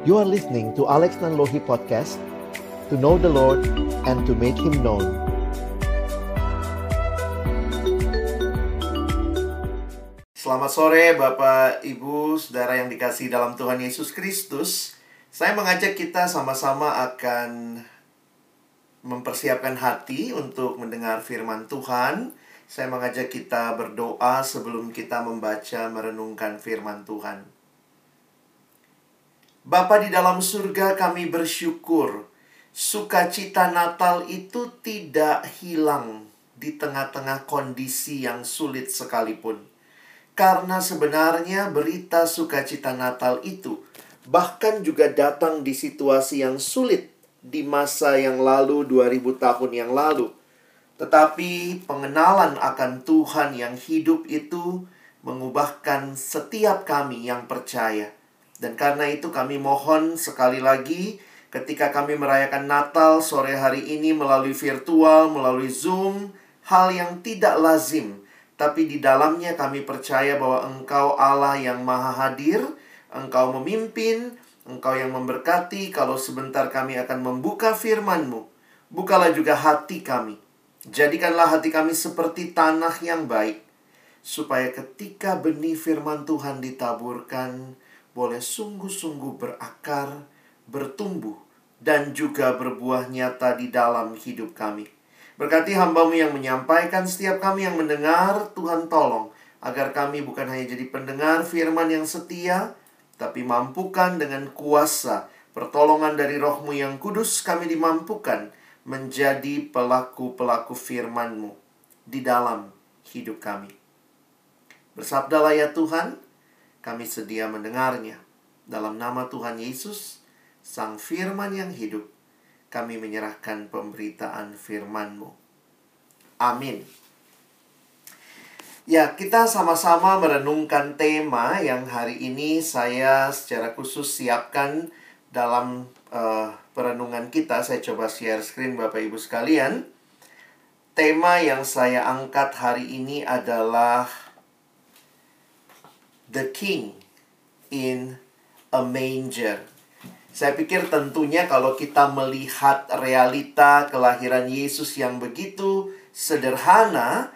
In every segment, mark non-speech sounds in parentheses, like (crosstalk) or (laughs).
You are listening to Alex Nanlohi Podcast To know the Lord and to make Him known. Selamat sore Bapak, Ibu, Saudara yang dikasih dalam Tuhan Yesus Kristus. Saya mengajak kita sama-sama akan mempersiapkan hati untuk mendengar firman Tuhan. Saya mengajak kita berdoa sebelum kita membaca merenungkan firman Tuhan Bapa di dalam surga kami bersyukur sukacita Natal itu tidak hilang di tengah-tengah kondisi yang sulit sekalipun. Karena sebenarnya berita sukacita Natal itu bahkan juga datang di situasi yang sulit di masa yang lalu 2000 tahun yang lalu. Tetapi pengenalan akan Tuhan yang hidup itu mengubahkan setiap kami yang percaya dan karena itu kami mohon sekali lagi ketika kami merayakan Natal sore hari ini melalui virtual, melalui Zoom, hal yang tidak lazim. Tapi di dalamnya kami percaya bahwa Engkau Allah yang maha hadir, Engkau memimpin, Engkau yang memberkati kalau sebentar kami akan membuka firman-Mu. Bukalah juga hati kami. Jadikanlah hati kami seperti tanah yang baik, supaya ketika benih firman Tuhan ditaburkan, boleh sungguh-sungguh berakar, bertumbuh, dan juga berbuah nyata di dalam hidup kami. Berkati hambamu yang menyampaikan, setiap kami yang mendengar, Tuhan tolong, agar kami bukan hanya jadi pendengar firman yang setia, tapi mampukan dengan kuasa, pertolongan dari rohmu yang kudus, kami dimampukan menjadi pelaku-pelaku firmanmu di dalam hidup kami. Bersabdalah ya Tuhan, kami sedia mendengarnya. Dalam nama Tuhan Yesus, Sang Firman yang hidup, kami menyerahkan pemberitaan firman-Mu. Amin. Ya, kita sama-sama merenungkan tema yang hari ini saya secara khusus siapkan dalam uh, perenungan kita. Saya coba share screen Bapak Ibu sekalian. Tema yang saya angkat hari ini adalah the king in a manger. Saya pikir tentunya kalau kita melihat realita kelahiran Yesus yang begitu sederhana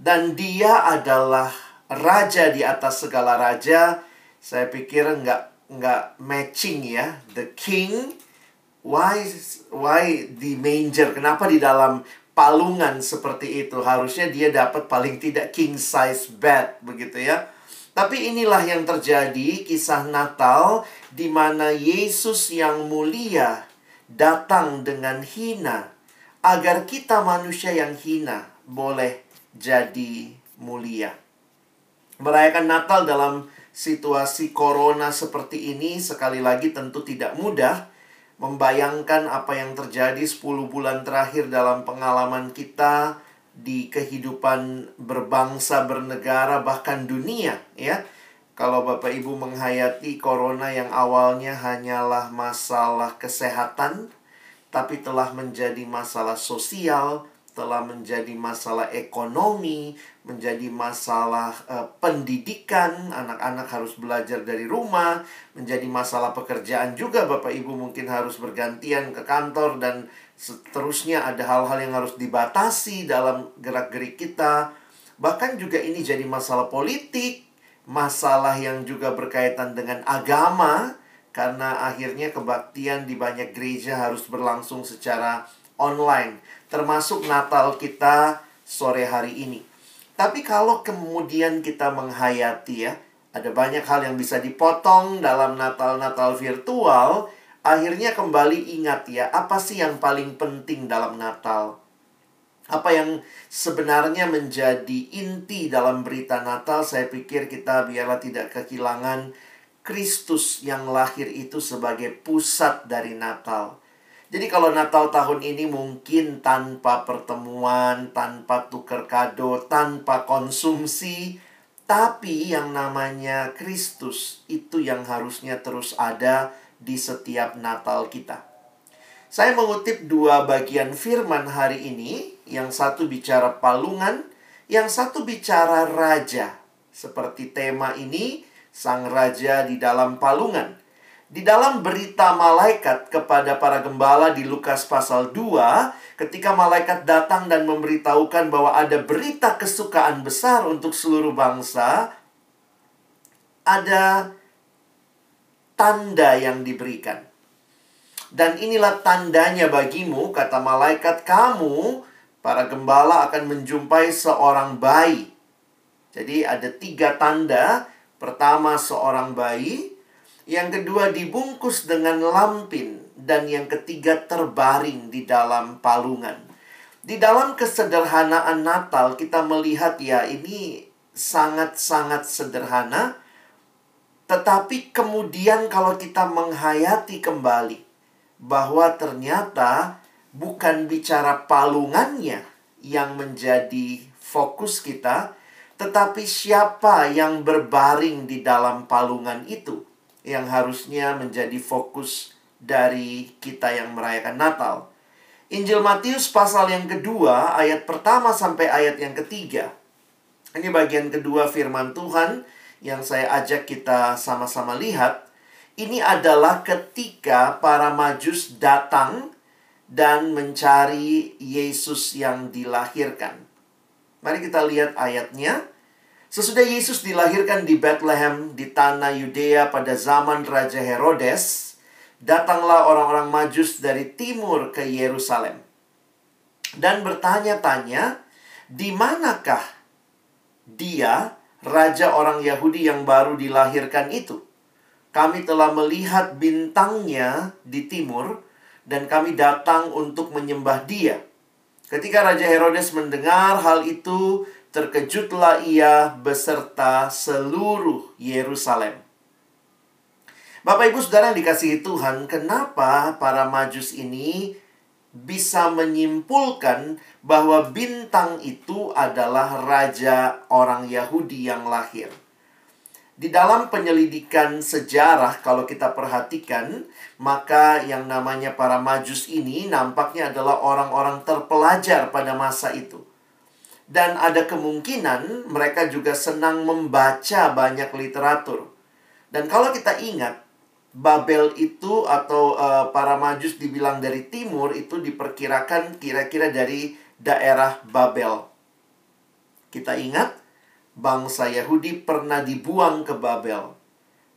dan dia adalah raja di atas segala raja, saya pikir nggak nggak matching ya. The king, why why the manger? Kenapa di dalam palungan seperti itu? Harusnya dia dapat paling tidak king size bed begitu ya. Tapi inilah yang terjadi kisah Natal di mana Yesus yang mulia datang dengan hina agar kita manusia yang hina boleh jadi mulia. Merayakan Natal dalam situasi corona seperti ini sekali lagi tentu tidak mudah membayangkan apa yang terjadi 10 bulan terakhir dalam pengalaman kita di kehidupan berbangsa, bernegara, bahkan dunia, ya. Kalau Bapak Ibu menghayati corona yang awalnya hanyalah masalah kesehatan, tapi telah menjadi masalah sosial, telah menjadi masalah ekonomi, menjadi masalah uh, pendidikan, anak-anak harus belajar dari rumah, menjadi masalah pekerjaan juga Bapak Ibu mungkin harus bergantian ke kantor dan seterusnya ada hal-hal yang harus dibatasi dalam gerak-gerik kita. Bahkan juga ini jadi masalah politik, masalah yang juga berkaitan dengan agama karena akhirnya kebaktian di banyak gereja harus berlangsung secara online, termasuk Natal kita sore hari ini. Tapi kalau kemudian kita menghayati ya, ada banyak hal yang bisa dipotong dalam Natal-Natal virtual, akhirnya kembali ingat ya, apa sih yang paling penting dalam Natal? Apa yang sebenarnya menjadi inti dalam berita Natal? Saya pikir kita biarlah tidak kehilangan Kristus yang lahir itu sebagai pusat dari Natal. Jadi kalau Natal tahun ini mungkin tanpa pertemuan, tanpa tuker kado, tanpa konsumsi, tapi yang namanya Kristus itu yang harusnya terus ada di setiap Natal kita. Saya mengutip dua bagian firman hari ini, yang satu bicara palungan, yang satu bicara raja. Seperti tema ini, sang raja di dalam palungan. Di dalam berita malaikat kepada para gembala di Lukas pasal 2, ketika malaikat datang dan memberitahukan bahwa ada berita kesukaan besar untuk seluruh bangsa, ada tanda yang diberikan. Dan inilah tandanya bagimu, kata malaikat kamu, para gembala akan menjumpai seorang bayi. Jadi ada tiga tanda. Pertama seorang bayi, yang kedua dibungkus dengan lampin. Dan yang ketiga terbaring di dalam palungan. Di dalam kesederhanaan Natal kita melihat ya ini sangat-sangat sederhana. Tetapi kemudian kalau kita menghayati kembali bahwa ternyata bukan bicara palungannya yang menjadi fokus kita, tetapi siapa yang berbaring di dalam palungan itu yang harusnya menjadi fokus dari kita yang merayakan Natal. Injil Matius pasal yang kedua, ayat pertama sampai ayat yang ketiga. Ini bagian kedua firman Tuhan yang saya ajak kita sama-sama lihat. Ini adalah ketika para majus datang dan mencari Yesus yang dilahirkan. Mari kita lihat ayatnya. Sesudah Yesus dilahirkan di Bethlehem di tanah Yudea pada zaman Raja Herodes, datanglah orang-orang Majus dari timur ke Yerusalem dan bertanya-tanya, "Di manakah dia, raja orang Yahudi yang baru dilahirkan itu? Kami telah melihat bintangnya di timur dan kami datang untuk menyembah dia." Ketika Raja Herodes mendengar hal itu, terkejutlah ia beserta seluruh Yerusalem. Bapak Ibu Saudara yang dikasihi Tuhan, kenapa para majus ini bisa menyimpulkan bahwa bintang itu adalah raja orang Yahudi yang lahir? Di dalam penyelidikan sejarah, kalau kita perhatikan, maka yang namanya para majus ini nampaknya adalah orang-orang terpelajar pada masa itu dan ada kemungkinan mereka juga senang membaca banyak literatur. Dan kalau kita ingat, Babel itu atau uh, para majus dibilang dari timur itu diperkirakan kira-kira dari daerah Babel. Kita ingat, bangsa Yahudi pernah dibuang ke Babel.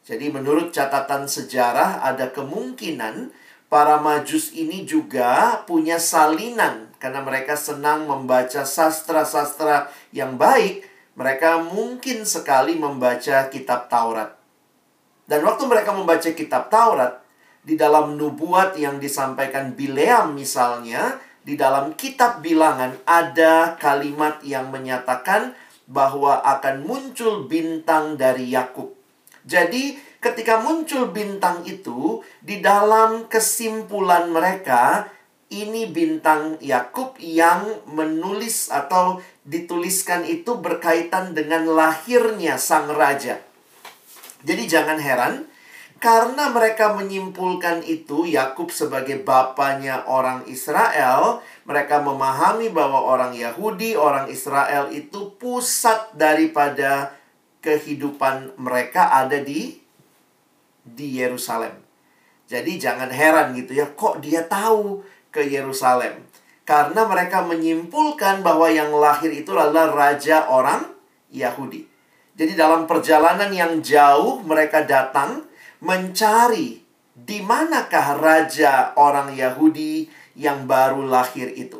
Jadi menurut catatan sejarah ada kemungkinan para majus ini juga punya salinan karena mereka senang membaca sastra-sastra yang baik, mereka mungkin sekali membaca kitab Taurat. Dan waktu mereka membaca kitab Taurat, di dalam nubuat yang disampaikan Bileam misalnya, di dalam kitab bilangan ada kalimat yang menyatakan bahwa akan muncul bintang dari Yakub. Jadi, ketika muncul bintang itu, di dalam kesimpulan mereka, ini bintang Yakub yang menulis atau dituliskan itu berkaitan dengan lahirnya sang raja. Jadi jangan heran karena mereka menyimpulkan itu Yakub sebagai bapaknya orang Israel, mereka memahami bahwa orang Yahudi, orang Israel itu pusat daripada kehidupan mereka ada di di Yerusalem. Jadi jangan heran gitu ya, kok dia tahu ke Yerusalem. Karena mereka menyimpulkan bahwa yang lahir itu adalah raja orang Yahudi. Jadi dalam perjalanan yang jauh mereka datang mencari di manakah raja orang Yahudi yang baru lahir itu.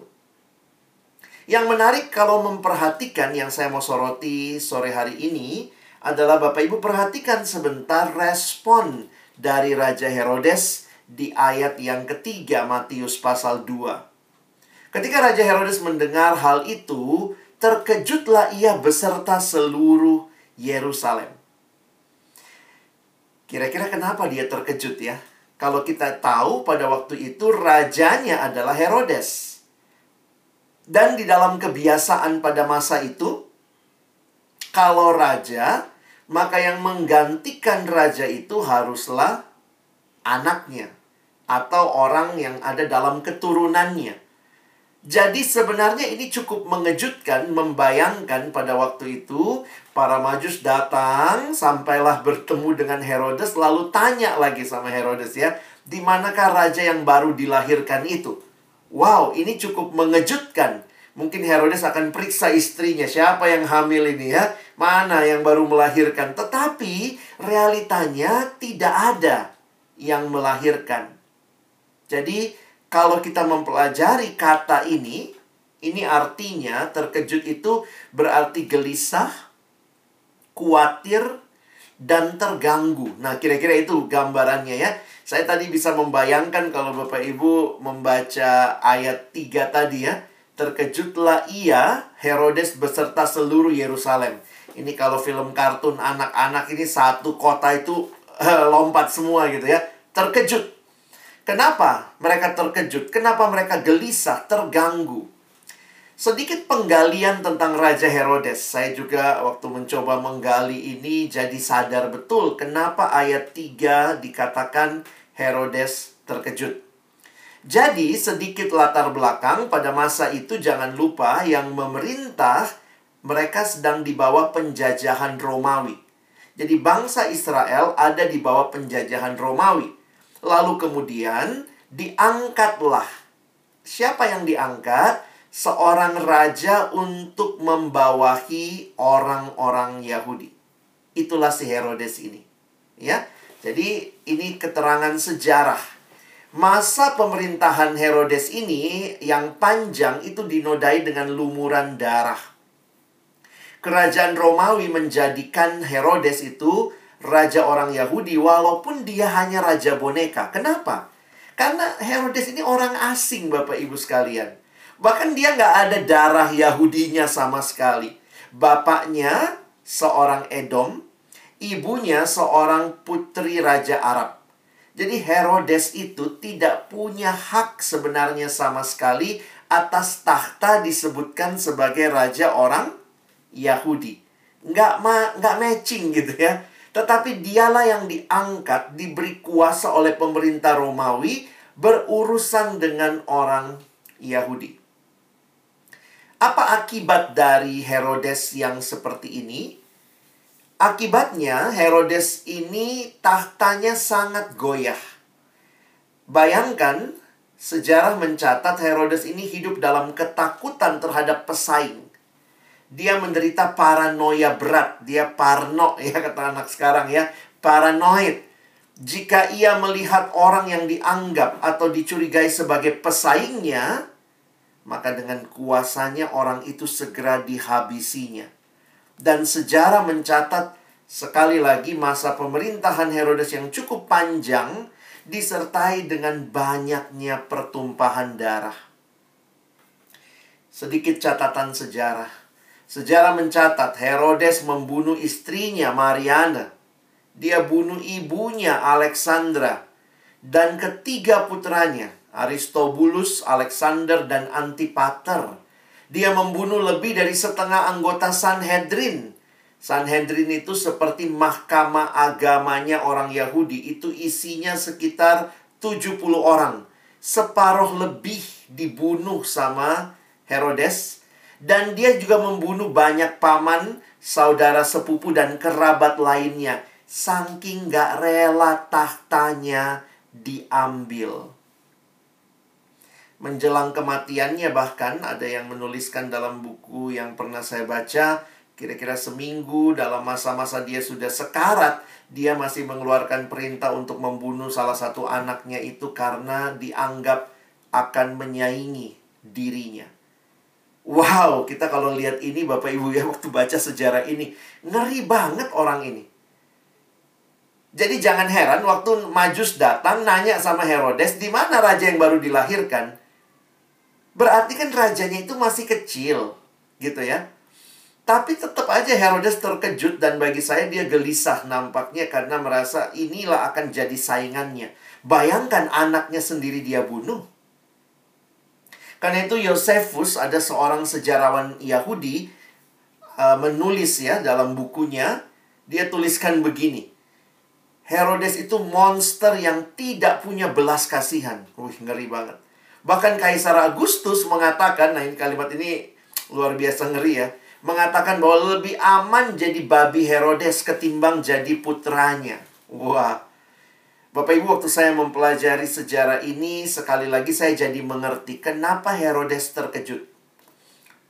Yang menarik kalau memperhatikan yang saya mau soroti sore hari ini adalah Bapak Ibu perhatikan sebentar respon dari Raja Herodes di ayat yang ketiga Matius pasal 2. Ketika Raja Herodes mendengar hal itu, terkejutlah ia beserta seluruh Yerusalem. Kira-kira kenapa dia terkejut ya? Kalau kita tahu pada waktu itu rajanya adalah Herodes. Dan di dalam kebiasaan pada masa itu, kalau raja, maka yang menggantikan raja itu haruslah anaknya atau orang yang ada dalam keturunannya. Jadi sebenarnya ini cukup mengejutkan, membayangkan pada waktu itu para majus datang sampailah bertemu dengan Herodes lalu tanya lagi sama Herodes ya, di manakah raja yang baru dilahirkan itu? Wow, ini cukup mengejutkan. Mungkin Herodes akan periksa istrinya, siapa yang hamil ini ya? Mana yang baru melahirkan? Tetapi realitanya tidak ada yang melahirkan. Jadi kalau kita mempelajari kata ini, ini artinya terkejut itu berarti gelisah, khawatir, dan terganggu. Nah, kira-kira itu gambarannya ya. Saya tadi bisa membayangkan kalau Bapak Ibu membaca ayat 3 tadi ya. Terkejutlah ia, Herodes beserta seluruh Yerusalem. Ini kalau film kartun anak-anak ini satu kota itu lompat semua gitu ya. Terkejut. Kenapa mereka terkejut? Kenapa mereka gelisah, terganggu? Sedikit penggalian tentang Raja Herodes. Saya juga waktu mencoba menggali ini jadi sadar betul kenapa ayat 3 dikatakan Herodes terkejut. Jadi sedikit latar belakang pada masa itu jangan lupa yang memerintah mereka sedang di bawah penjajahan Romawi. Jadi bangsa Israel ada di bawah penjajahan Romawi. Lalu kemudian diangkatlah. Siapa yang diangkat? Seorang raja untuk membawahi orang-orang Yahudi. Itulah si Herodes ini. Ya. Jadi ini keterangan sejarah. Masa pemerintahan Herodes ini yang panjang itu dinodai dengan lumuran darah. Kerajaan Romawi menjadikan Herodes itu raja orang Yahudi walaupun dia hanya raja boneka. Kenapa? Karena Herodes ini orang asing Bapak Ibu sekalian. Bahkan dia nggak ada darah Yahudinya sama sekali. Bapaknya seorang Edom, ibunya seorang putri raja Arab. Jadi Herodes itu tidak punya hak sebenarnya sama sekali atas tahta disebutkan sebagai raja orang Yahudi. Nggak, ma nggak matching gitu ya. Tetapi dialah yang diangkat, diberi kuasa oleh pemerintah Romawi berurusan dengan orang Yahudi. Apa akibat dari Herodes yang seperti ini? Akibatnya Herodes ini tahtanya sangat goyah. Bayangkan sejarah mencatat Herodes ini hidup dalam ketakutan terhadap pesaing dia menderita paranoia berat. Dia parno (laughs) ya kata anak sekarang ya. Paranoid. Jika ia melihat orang yang dianggap atau dicurigai sebagai pesaingnya, maka dengan kuasanya orang itu segera dihabisinya. Dan sejarah mencatat sekali lagi masa pemerintahan Herodes yang cukup panjang disertai dengan banyaknya pertumpahan darah. Sedikit catatan sejarah. Sejarah mencatat Herodes membunuh istrinya Mariana. Dia bunuh ibunya Alexandra dan ketiga putranya Aristobulus, Alexander dan Antipater. Dia membunuh lebih dari setengah anggota Sanhedrin. Sanhedrin itu seperti mahkamah agamanya orang Yahudi. Itu isinya sekitar 70 orang. Separuh lebih dibunuh sama Herodes dan dia juga membunuh banyak paman, saudara sepupu, dan kerabat lainnya. Saking gak rela tahtanya diambil. Menjelang kematiannya bahkan ada yang menuliskan dalam buku yang pernah saya baca. Kira-kira seminggu dalam masa-masa dia sudah sekarat. Dia masih mengeluarkan perintah untuk membunuh salah satu anaknya itu karena dianggap akan menyaingi dirinya. Wow, kita kalau lihat ini Bapak Ibu ya waktu baca sejarah ini, ngeri banget orang ini. Jadi jangan heran waktu Majus datang nanya sama Herodes, di mana raja yang baru dilahirkan? Berarti kan rajanya itu masih kecil, gitu ya. Tapi tetap aja Herodes terkejut dan bagi saya dia gelisah nampaknya karena merasa inilah akan jadi saingannya. Bayangkan anaknya sendiri dia bunuh. Karena itu Yosefus ada seorang sejarawan Yahudi uh, menulis ya dalam bukunya dia tuliskan begini. Herodes itu monster yang tidak punya belas kasihan. Wih, ngeri banget. Bahkan Kaisar Agustus mengatakan, nah ini kalimat ini luar biasa ngeri ya. Mengatakan bahwa lebih aman jadi babi Herodes ketimbang jadi putranya. Wah. Bapak Ibu waktu saya mempelajari sejarah ini sekali lagi saya jadi mengerti kenapa Herodes terkejut.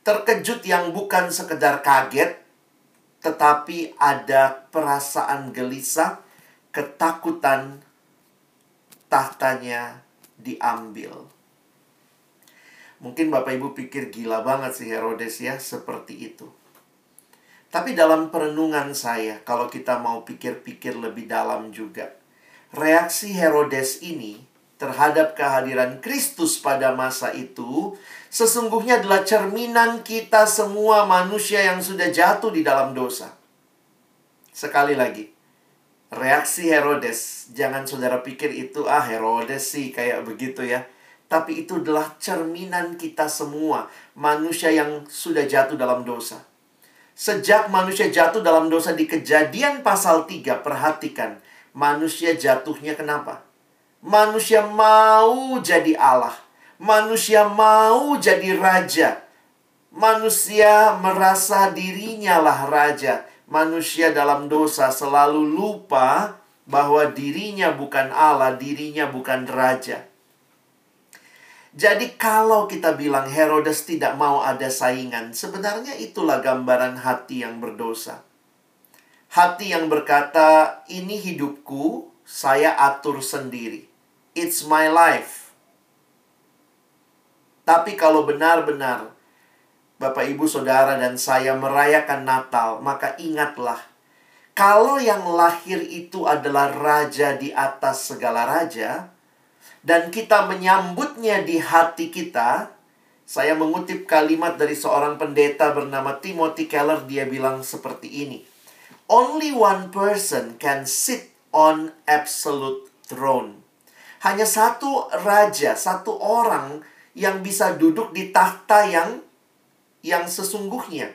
Terkejut yang bukan sekedar kaget tetapi ada perasaan gelisah, ketakutan tahtanya diambil. Mungkin Bapak Ibu pikir gila banget sih Herodes ya seperti itu. Tapi dalam perenungan saya, kalau kita mau pikir-pikir lebih dalam juga, reaksi Herodes ini terhadap kehadiran Kristus pada masa itu sesungguhnya adalah cerminan kita semua manusia yang sudah jatuh di dalam dosa. Sekali lagi, reaksi Herodes, jangan saudara pikir itu ah Herodes sih kayak begitu ya. Tapi itu adalah cerminan kita semua, manusia yang sudah jatuh dalam dosa. Sejak manusia jatuh dalam dosa di kejadian pasal 3, perhatikan. Manusia jatuhnya kenapa? Manusia mau jadi Allah. Manusia mau jadi raja. Manusia merasa dirinya lah raja. Manusia dalam dosa selalu lupa bahwa dirinya bukan Allah, dirinya bukan raja. Jadi kalau kita bilang Herodes tidak mau ada saingan, sebenarnya itulah gambaran hati yang berdosa. Hati yang berkata, ini hidupku, saya atur sendiri. It's my life. Tapi kalau benar-benar Bapak, Ibu, Saudara, dan saya merayakan Natal, maka ingatlah, kalau yang lahir itu adalah raja di atas segala raja, dan kita menyambutnya di hati kita. Saya mengutip kalimat dari seorang pendeta bernama Timothy Keller, dia bilang seperti ini. Only one person can sit on absolute throne. Hanya satu raja, satu orang yang bisa duduk di takhta yang yang sesungguhnya.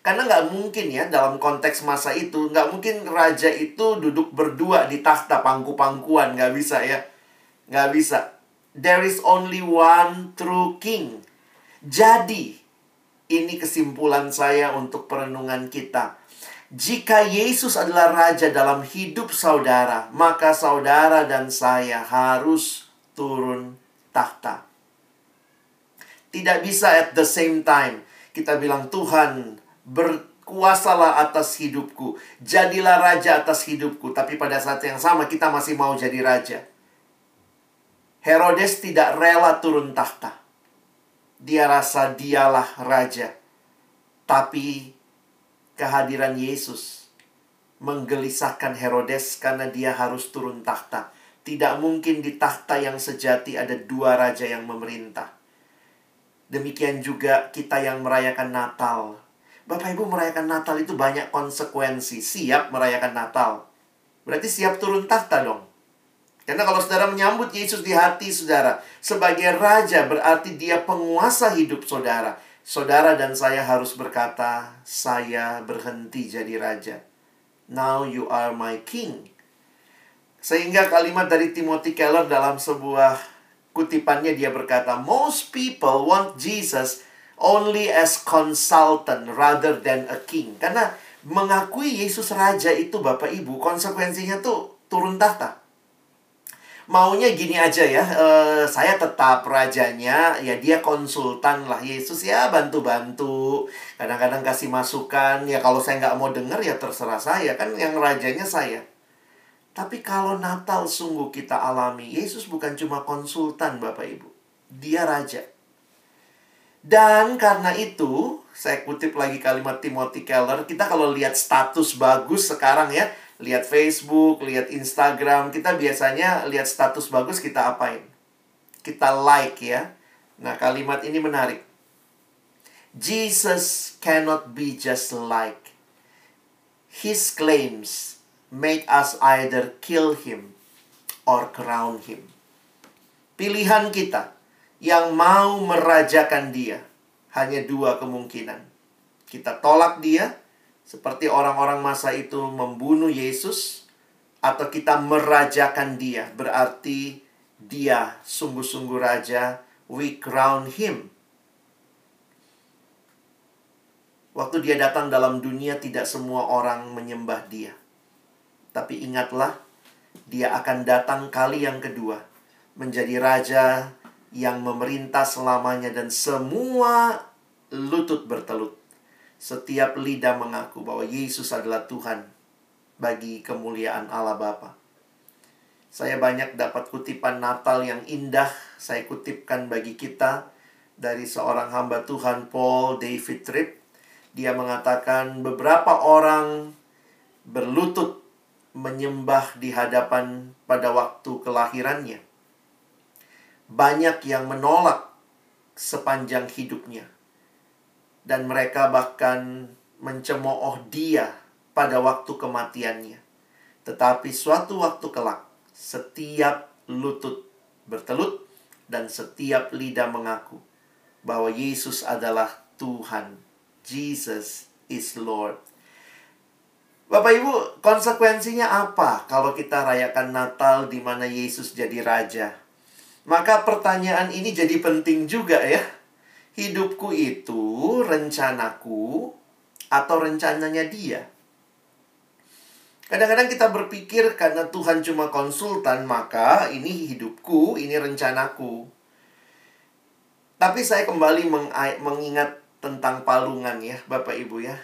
Karena nggak mungkin ya dalam konteks masa itu, nggak mungkin raja itu duduk berdua di takhta pangku-pangkuan, nggak bisa ya. Nggak bisa. There is only one true king. Jadi, ini kesimpulan saya untuk perenungan kita. Jika Yesus adalah raja dalam hidup saudara, maka saudara dan saya harus turun tahta. Tidak bisa at the same time kita bilang Tuhan berkuasalah atas hidupku, jadilah raja atas hidupku, tapi pada saat yang sama kita masih mau jadi raja. Herodes tidak rela turun tahta. Dia rasa dialah raja. Tapi kehadiran Yesus menggelisahkan Herodes karena dia harus turun tahta. Tidak mungkin di tahta yang sejati ada dua raja yang memerintah. Demikian juga kita yang merayakan Natal. Bapak Ibu merayakan Natal itu banyak konsekuensi. Siap merayakan Natal. Berarti siap turun tahta dong. Karena kalau saudara menyambut Yesus di hati saudara sebagai raja berarti dia penguasa hidup saudara. Saudara dan saya harus berkata, saya berhenti jadi raja. Now you are my king. Sehingga kalimat dari Timothy Keller dalam sebuah kutipannya dia berkata, most people want Jesus only as consultant rather than a king. Karena mengakui Yesus raja itu Bapak Ibu, konsekuensinya tuh turun tahta maunya gini aja ya, uh, saya tetap rajanya, ya dia konsultan lah. Yesus ya bantu-bantu, kadang-kadang kasih masukan, ya kalau saya nggak mau dengar ya terserah saya. Kan yang rajanya saya. Tapi kalau Natal sungguh kita alami, Yesus bukan cuma konsultan Bapak Ibu, dia raja. Dan karena itu, saya kutip lagi kalimat Timothy Keller, kita kalau lihat status bagus sekarang ya, lihat Facebook, lihat Instagram, kita biasanya lihat status bagus kita apain? Kita like ya. Nah, kalimat ini menarik. Jesus cannot be just like. His claims make us either kill him or crown him. Pilihan kita yang mau merajakan dia hanya dua kemungkinan. Kita tolak dia seperti orang-orang masa itu membunuh Yesus atau kita merajakan dia, berarti dia sungguh-sungguh raja, we crown him. Waktu dia datang dalam dunia, tidak semua orang menyembah dia. Tapi ingatlah, dia akan datang kali yang kedua, menjadi raja yang memerintah selamanya, dan semua lutut bertelut. Setiap lidah mengaku bahwa Yesus adalah Tuhan bagi kemuliaan Allah Bapa. Saya banyak dapat kutipan Natal yang indah, saya kutipkan bagi kita dari seorang hamba Tuhan Paul David Tripp. Dia mengatakan beberapa orang berlutut menyembah di hadapan pada waktu kelahirannya. Banyak yang menolak sepanjang hidupnya. Dan mereka bahkan mencemooh dia pada waktu kematiannya. Tetapi suatu waktu kelak, setiap lutut bertelut dan setiap lidah mengaku bahwa Yesus adalah Tuhan. Jesus is Lord. Bapak Ibu, konsekuensinya apa kalau kita rayakan Natal di mana Yesus jadi raja? Maka pertanyaan ini jadi penting juga ya. Hidupku itu rencanaku atau rencananya dia? Kadang-kadang kita berpikir karena Tuhan cuma konsultan, maka ini hidupku, ini rencanaku. Tapi saya kembali mengingat tentang palungan ya, Bapak Ibu ya.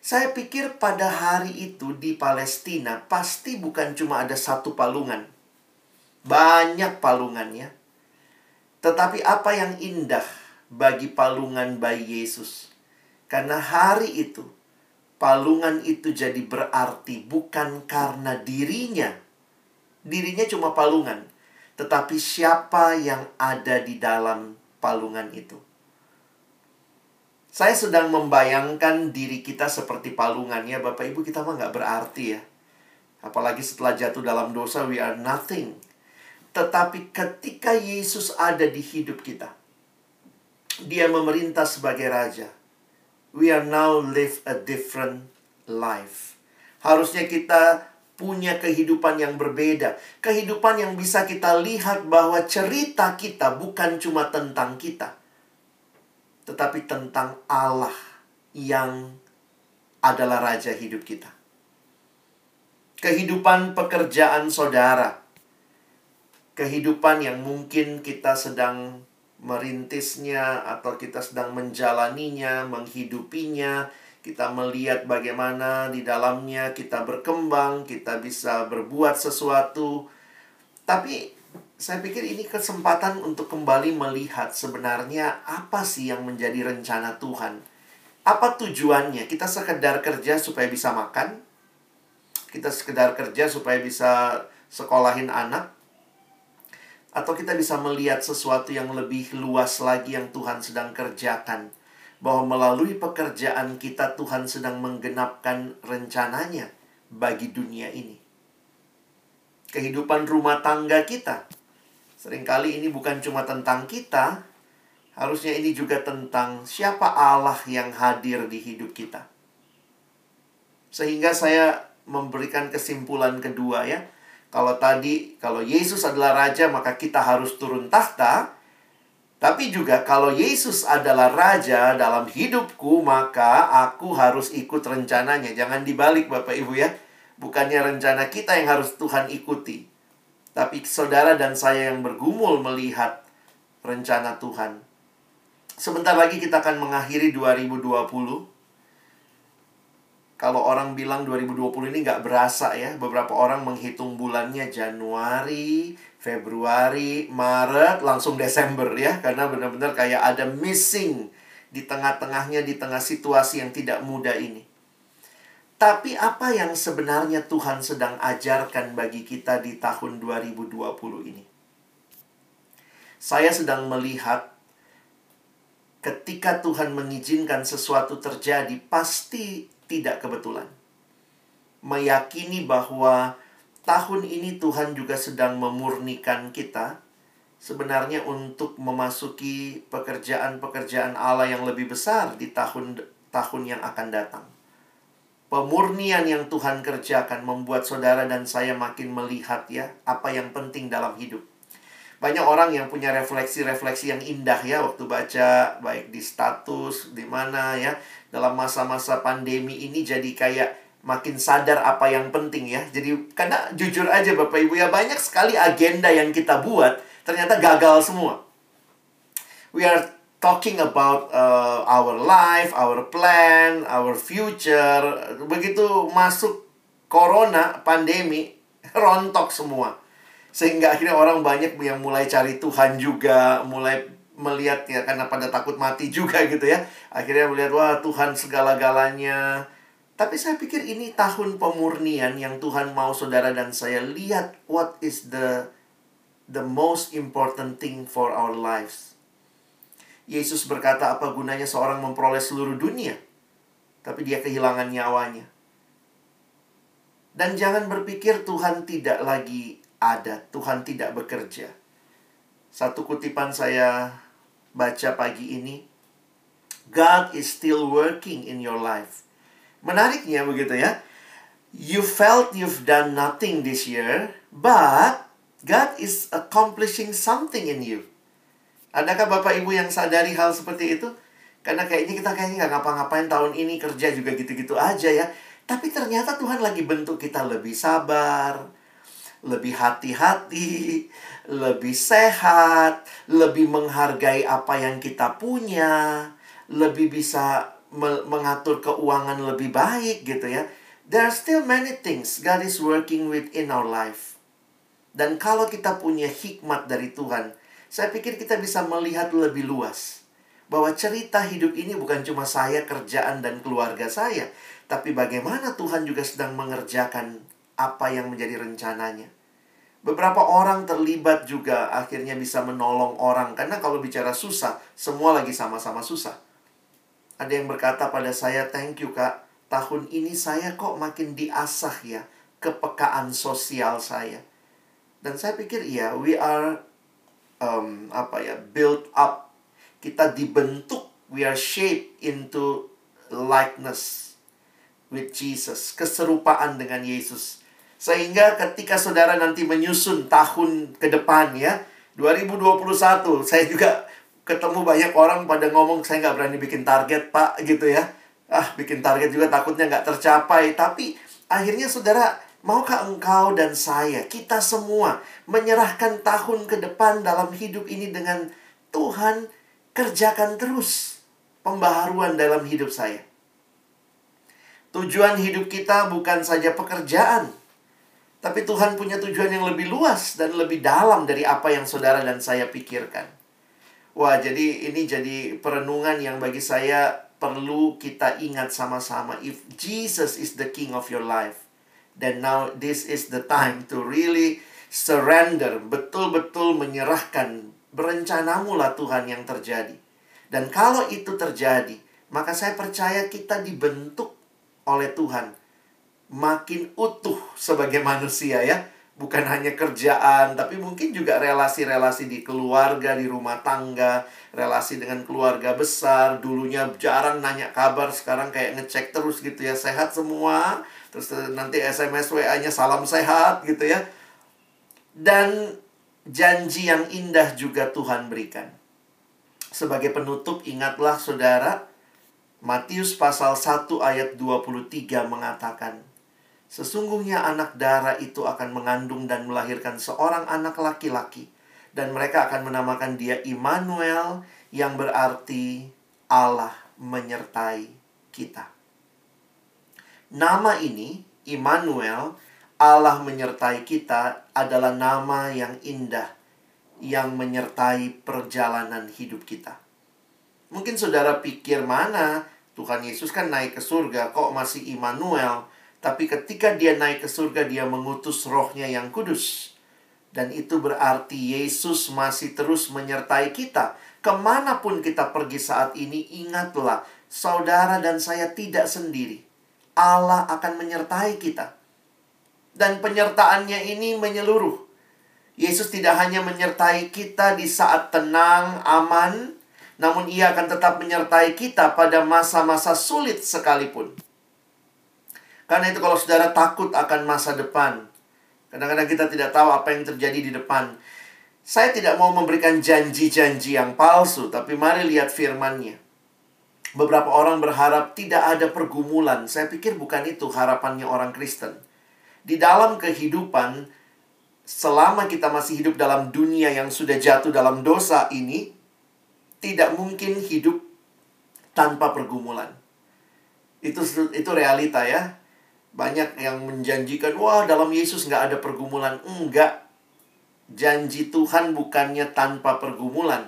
Saya pikir pada hari itu di Palestina pasti bukan cuma ada satu palungan. Banyak palungannya. Tetapi apa yang indah bagi palungan bayi Yesus? Karena hari itu palungan itu jadi berarti bukan karena dirinya. Dirinya cuma palungan, tetapi siapa yang ada di dalam palungan itu. Saya sedang membayangkan diri kita seperti palungannya, Bapak Ibu kita mah nggak berarti ya. Apalagi setelah jatuh dalam dosa, we are nothing. Tetapi ketika Yesus ada di hidup kita, dia memerintah sebagai raja we are now live a different life. Harusnya kita punya kehidupan yang berbeda, kehidupan yang bisa kita lihat bahwa cerita kita bukan cuma tentang kita, tetapi tentang Allah yang adalah raja hidup kita. Kehidupan pekerjaan saudara, kehidupan yang mungkin kita sedang merintisnya atau kita sedang menjalaninya, menghidupinya, kita melihat bagaimana di dalamnya kita berkembang, kita bisa berbuat sesuatu. Tapi saya pikir ini kesempatan untuk kembali melihat sebenarnya apa sih yang menjadi rencana Tuhan. Apa tujuannya? Kita sekedar kerja supaya bisa makan? Kita sekedar kerja supaya bisa sekolahin anak? Atau kita bisa melihat sesuatu yang lebih luas lagi yang Tuhan sedang kerjakan. Bahwa melalui pekerjaan kita Tuhan sedang menggenapkan rencananya bagi dunia ini. Kehidupan rumah tangga kita. Seringkali ini bukan cuma tentang kita, harusnya ini juga tentang siapa Allah yang hadir di hidup kita. Sehingga saya memberikan kesimpulan kedua ya kalau tadi, kalau Yesus adalah raja, maka kita harus turun tahta. Tapi juga kalau Yesus adalah raja dalam hidupku, maka aku harus ikut rencananya. Jangan dibalik Bapak Ibu ya. Bukannya rencana kita yang harus Tuhan ikuti. Tapi saudara dan saya yang bergumul melihat rencana Tuhan. Sebentar lagi kita akan mengakhiri 2020 kalau orang bilang 2020 ini nggak berasa ya, beberapa orang menghitung bulannya Januari, Februari, Maret, langsung Desember ya, karena benar-benar kayak ada missing di tengah-tengahnya, di tengah situasi yang tidak mudah ini. Tapi apa yang sebenarnya Tuhan sedang ajarkan bagi kita di tahun 2020 ini? Saya sedang melihat ketika Tuhan mengizinkan sesuatu terjadi, pasti tidak kebetulan. Meyakini bahwa tahun ini Tuhan juga sedang memurnikan kita sebenarnya untuk memasuki pekerjaan-pekerjaan Allah yang lebih besar di tahun-tahun yang akan datang. Pemurnian yang Tuhan kerjakan membuat saudara dan saya makin melihat ya apa yang penting dalam hidup. Banyak orang yang punya refleksi-refleksi yang indah ya waktu baca baik di status di mana ya dalam masa-masa pandemi ini jadi kayak makin sadar apa yang penting ya. Jadi karena jujur aja Bapak Ibu ya banyak sekali agenda yang kita buat ternyata gagal semua. We are talking about uh, our life, our plan, our future. Begitu masuk corona, pandemi, (laughs) rontok semua sehingga akhirnya orang banyak yang mulai cari Tuhan juga, mulai melihat ya karena pada takut mati (laughs) juga gitu ya. Akhirnya melihat wah Tuhan segala-galanya. Tapi saya pikir ini tahun pemurnian yang Tuhan mau saudara dan saya lihat what is the the most important thing for our lives. Yesus berkata apa gunanya seorang memperoleh seluruh dunia tapi dia kehilangan nyawanya. Dan jangan berpikir Tuhan tidak lagi ada, Tuhan tidak bekerja. Satu kutipan saya baca pagi ini, God is still working in your life. Menariknya begitu ya. You felt you've done nothing this year, but God is accomplishing something in you. Adakah Bapak Ibu yang sadari hal seperti itu? Karena kayaknya kita kayaknya nggak ngapa-ngapain tahun ini kerja juga gitu-gitu aja ya. Tapi ternyata Tuhan lagi bentuk kita lebih sabar, lebih hati-hati, lebih sehat, lebih menghargai apa yang kita punya, lebih bisa mengatur keuangan lebih baik gitu ya. There are still many things God is working with in our life. Dan kalau kita punya hikmat dari Tuhan, saya pikir kita bisa melihat lebih luas. Bahwa cerita hidup ini bukan cuma saya, kerjaan, dan keluarga saya. Tapi bagaimana Tuhan juga sedang mengerjakan apa yang menjadi rencananya. Beberapa orang terlibat juga akhirnya bisa menolong orang karena kalau bicara susah, semua lagi sama-sama susah. Ada yang berkata pada saya, "Thank you, Kak. Tahun ini saya kok makin diasah ya kepekaan sosial saya." Dan saya pikir iya, we are um, apa ya, built up. Kita dibentuk, we are shaped into likeness with Jesus, keserupaan dengan Yesus. Sehingga ketika saudara nanti menyusun tahun ke depan ya, 2021, saya juga ketemu banyak orang pada ngomong saya nggak berani bikin target pak gitu ya. Ah bikin target juga takutnya nggak tercapai. Tapi akhirnya saudara Maukah engkau dan saya, kita semua menyerahkan tahun ke depan dalam hidup ini dengan Tuhan kerjakan terus pembaharuan dalam hidup saya. Tujuan hidup kita bukan saja pekerjaan, tapi Tuhan punya tujuan yang lebih luas dan lebih dalam dari apa yang saudara dan saya pikirkan. Wah, jadi ini jadi perenungan yang bagi saya perlu kita ingat sama-sama. If Jesus is the king of your life, then now this is the time to really surrender, betul-betul menyerahkan berencanamu lah Tuhan yang terjadi. Dan kalau itu terjadi, maka saya percaya kita dibentuk oleh Tuhan makin utuh sebagai manusia ya. Bukan hanya kerjaan, tapi mungkin juga relasi-relasi di keluarga, di rumah tangga, relasi dengan keluarga besar. Dulunya jarang nanya kabar, sekarang kayak ngecek terus gitu ya. Sehat semua, terus nanti SMS WA-nya salam sehat gitu ya. Dan janji yang indah juga Tuhan berikan. Sebagai penutup, ingatlah saudara, Matius pasal 1 ayat 23 mengatakan, Sesungguhnya anak darah itu akan mengandung dan melahirkan seorang anak laki-laki dan mereka akan menamakan dia Immanuel yang berarti Allah menyertai kita. Nama ini Immanuel Allah menyertai kita adalah nama yang indah yang menyertai perjalanan hidup kita. Mungkin saudara pikir mana Tuhan Yesus kan naik ke surga kok masih Immanuel? Tapi ketika dia naik ke surga, dia mengutus rohnya yang kudus. Dan itu berarti Yesus masih terus menyertai kita. Ke mana pun kita pergi saat ini, ingatlah, saudara dan saya tidak sendiri. Allah akan menyertai kita. Dan penyertaannya ini menyeluruh. Yesus tidak hanya menyertai kita di saat tenang, aman, namun ia akan tetap menyertai kita pada masa-masa sulit sekalipun. Karena itu kalau saudara takut akan masa depan, kadang-kadang kita tidak tahu apa yang terjadi di depan. Saya tidak mau memberikan janji-janji yang palsu, tapi mari lihat firmannya. Beberapa orang berharap tidak ada pergumulan. Saya pikir bukan itu harapannya orang Kristen. Di dalam kehidupan, selama kita masih hidup dalam dunia yang sudah jatuh dalam dosa ini, tidak mungkin hidup tanpa pergumulan. Itu itu realita ya. Banyak yang menjanjikan, wah dalam Yesus nggak ada pergumulan. Enggak, janji Tuhan bukannya tanpa pergumulan.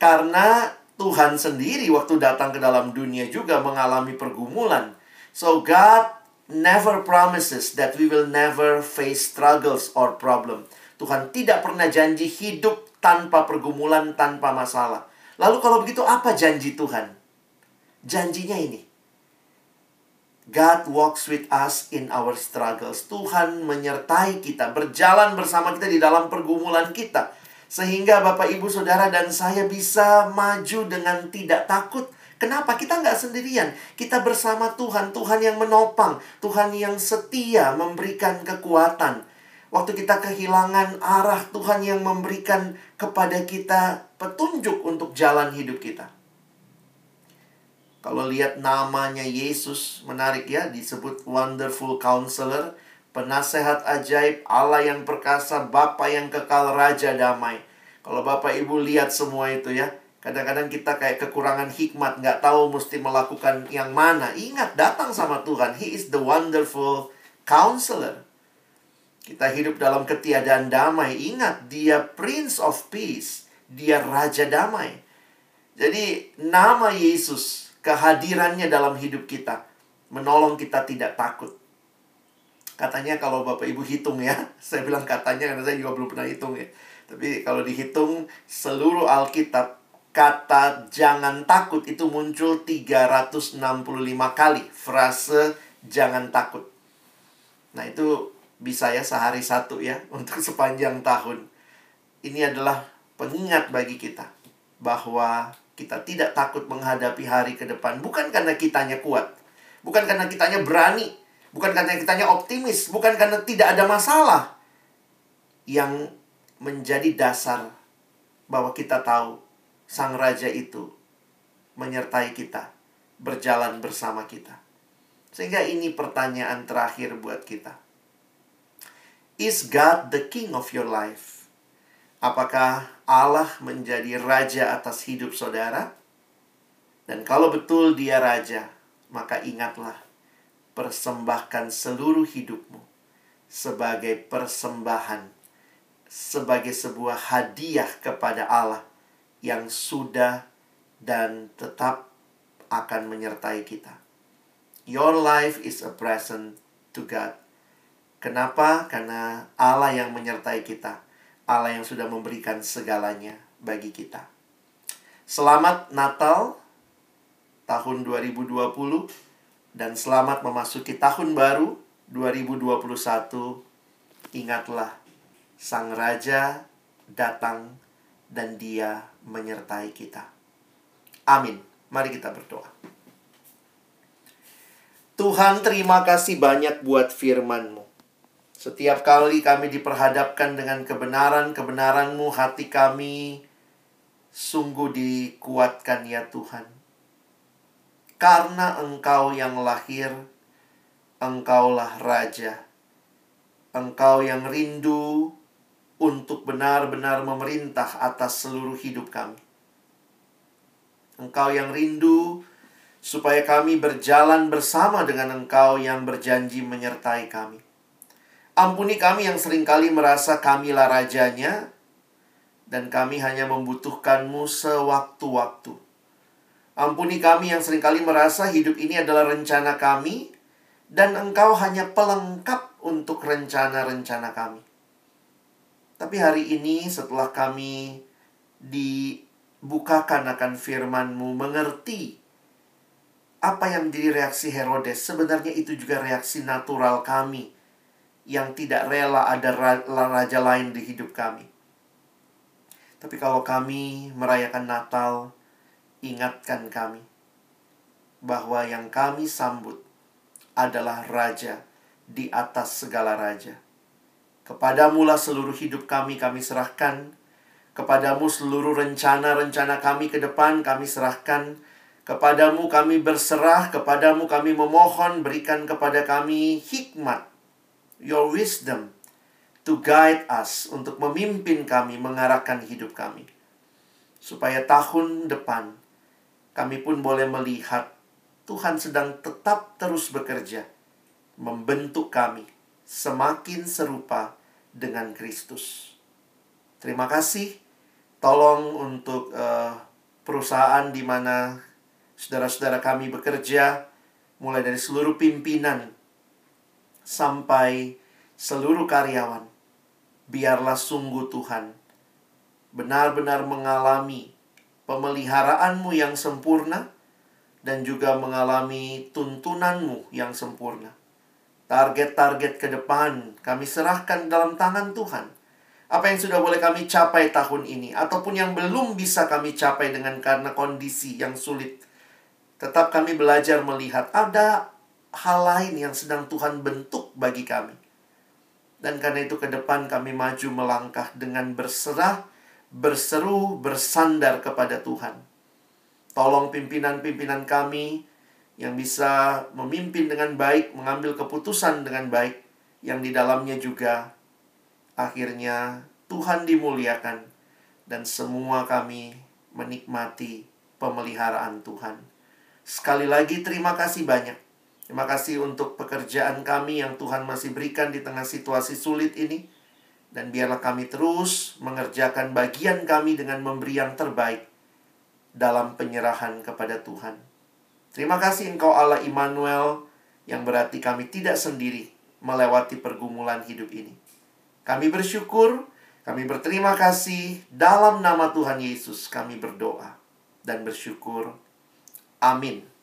Karena Tuhan sendiri waktu datang ke dalam dunia juga mengalami pergumulan. So God never promises that we will never face struggles or problem. Tuhan tidak pernah janji hidup tanpa pergumulan, tanpa masalah. Lalu kalau begitu apa janji Tuhan? Janjinya ini. God walks with us in our struggles. Tuhan menyertai kita, berjalan bersama kita di dalam pergumulan kita. Sehingga Bapak, Ibu, Saudara, dan saya bisa maju dengan tidak takut. Kenapa? Kita nggak sendirian. Kita bersama Tuhan. Tuhan yang menopang. Tuhan yang setia memberikan kekuatan. Waktu kita kehilangan arah, Tuhan yang memberikan kepada kita petunjuk untuk jalan hidup kita. Kalau lihat namanya Yesus, menarik ya, disebut Wonderful Counselor, penasehat ajaib, Allah yang perkasa, Bapa yang kekal, Raja damai. Kalau Bapak Ibu lihat semua itu ya, kadang-kadang kita kayak kekurangan hikmat, nggak tahu mesti melakukan yang mana. Ingat, datang sama Tuhan. He is the wonderful counselor. Kita hidup dalam ketiadaan damai. Ingat, dia Prince of Peace. Dia Raja Damai. Jadi, nama Yesus kehadirannya dalam hidup kita menolong kita tidak takut. Katanya kalau Bapak Ibu hitung ya, (laughs) saya bilang katanya karena saya juga belum pernah hitung ya. Tapi kalau dihitung seluruh Alkitab kata jangan takut itu muncul 365 kali frase jangan takut. Nah, itu bisa ya sehari satu ya (laughs) untuk sepanjang tahun. Ini adalah pengingat bagi kita bahwa kita tidak takut menghadapi hari ke depan. Bukan karena kitanya kuat. Bukan karena kitanya berani. Bukan karena kitanya optimis. Bukan karena tidak ada masalah. Yang menjadi dasar bahwa kita tahu Sang Raja itu menyertai kita. Berjalan bersama kita. Sehingga ini pertanyaan terakhir buat kita. Is God the king of your life? Apakah Allah menjadi raja atas hidup saudara? Dan kalau betul dia raja, maka ingatlah, persembahkan seluruh hidupmu sebagai persembahan, sebagai sebuah hadiah kepada Allah yang sudah dan tetap akan menyertai kita. Your life is a present to God. Kenapa? Karena Allah yang menyertai kita Allah yang sudah memberikan segalanya bagi kita. Selamat Natal tahun 2020 dan selamat memasuki tahun baru 2021. Ingatlah Sang Raja datang dan Dia menyertai kita. Amin. Mari kita berdoa. Tuhan terima kasih banyak buat firman-Mu. Setiap kali kami diperhadapkan dengan kebenaran-kebenaran-Mu, hati kami sungguh dikuatkan ya Tuhan. Karena Engkau yang lahir, Engkaulah Raja. Engkau yang rindu untuk benar-benar memerintah atas seluruh hidup kami. Engkau yang rindu supaya kami berjalan bersama dengan Engkau yang berjanji menyertai kami. Ampuni kami yang sering kali merasa kamilah rajanya dan kami hanya membutuhkanmu sewaktu-waktu. Ampuni kami yang sering kali merasa hidup ini adalah rencana kami dan engkau hanya pelengkap untuk rencana-rencana kami. Tapi hari ini setelah kami dibukakan akan firmanmu, mengerti apa yang menjadi reaksi Herodes, sebenarnya itu juga reaksi natural kami yang tidak rela ada raja lain di hidup kami. Tapi kalau kami merayakan Natal, ingatkan kami bahwa yang kami sambut adalah raja di atas segala raja. Kepadamulah seluruh hidup kami kami serahkan Kepadamu seluruh rencana-rencana kami ke depan kami serahkan. Kepadamu kami berserah, kepadamu kami memohon, berikan kepada kami hikmat, your wisdom, to guide us, untuk memimpin kami, mengarahkan hidup kami. Supaya tahun depan kami pun boleh melihat Tuhan sedang tetap terus bekerja, membentuk kami semakin serupa dengan Kristus. Terima kasih. Tolong untuk uh, perusahaan di mana saudara-saudara kami bekerja, mulai dari seluruh pimpinan sampai seluruh karyawan. Biarlah sungguh Tuhan benar-benar mengalami pemeliharaanmu yang sempurna dan juga mengalami tuntunanmu yang sempurna. Target-target ke depan kami serahkan dalam tangan Tuhan. Apa yang sudah boleh kami capai tahun ini ataupun yang belum bisa kami capai dengan karena kondisi yang sulit. Tetap kami belajar melihat ada hal lain yang sedang Tuhan bentuk bagi kami. Dan karena itu ke depan kami maju melangkah dengan berserah, berseru, bersandar kepada Tuhan. Tolong pimpinan-pimpinan kami yang bisa memimpin dengan baik, mengambil keputusan dengan baik, yang di dalamnya juga akhirnya Tuhan dimuliakan dan semua kami menikmati pemeliharaan Tuhan. Sekali lagi terima kasih banyak Terima kasih untuk pekerjaan kami yang Tuhan masih berikan di tengah situasi sulit ini. Dan biarlah kami terus mengerjakan bagian kami dengan memberi yang terbaik dalam penyerahan kepada Tuhan. Terima kasih Engkau Allah Immanuel yang berarti kami tidak sendiri melewati pergumulan hidup ini. Kami bersyukur, kami berterima kasih dalam nama Tuhan Yesus kami berdoa dan bersyukur. Amin.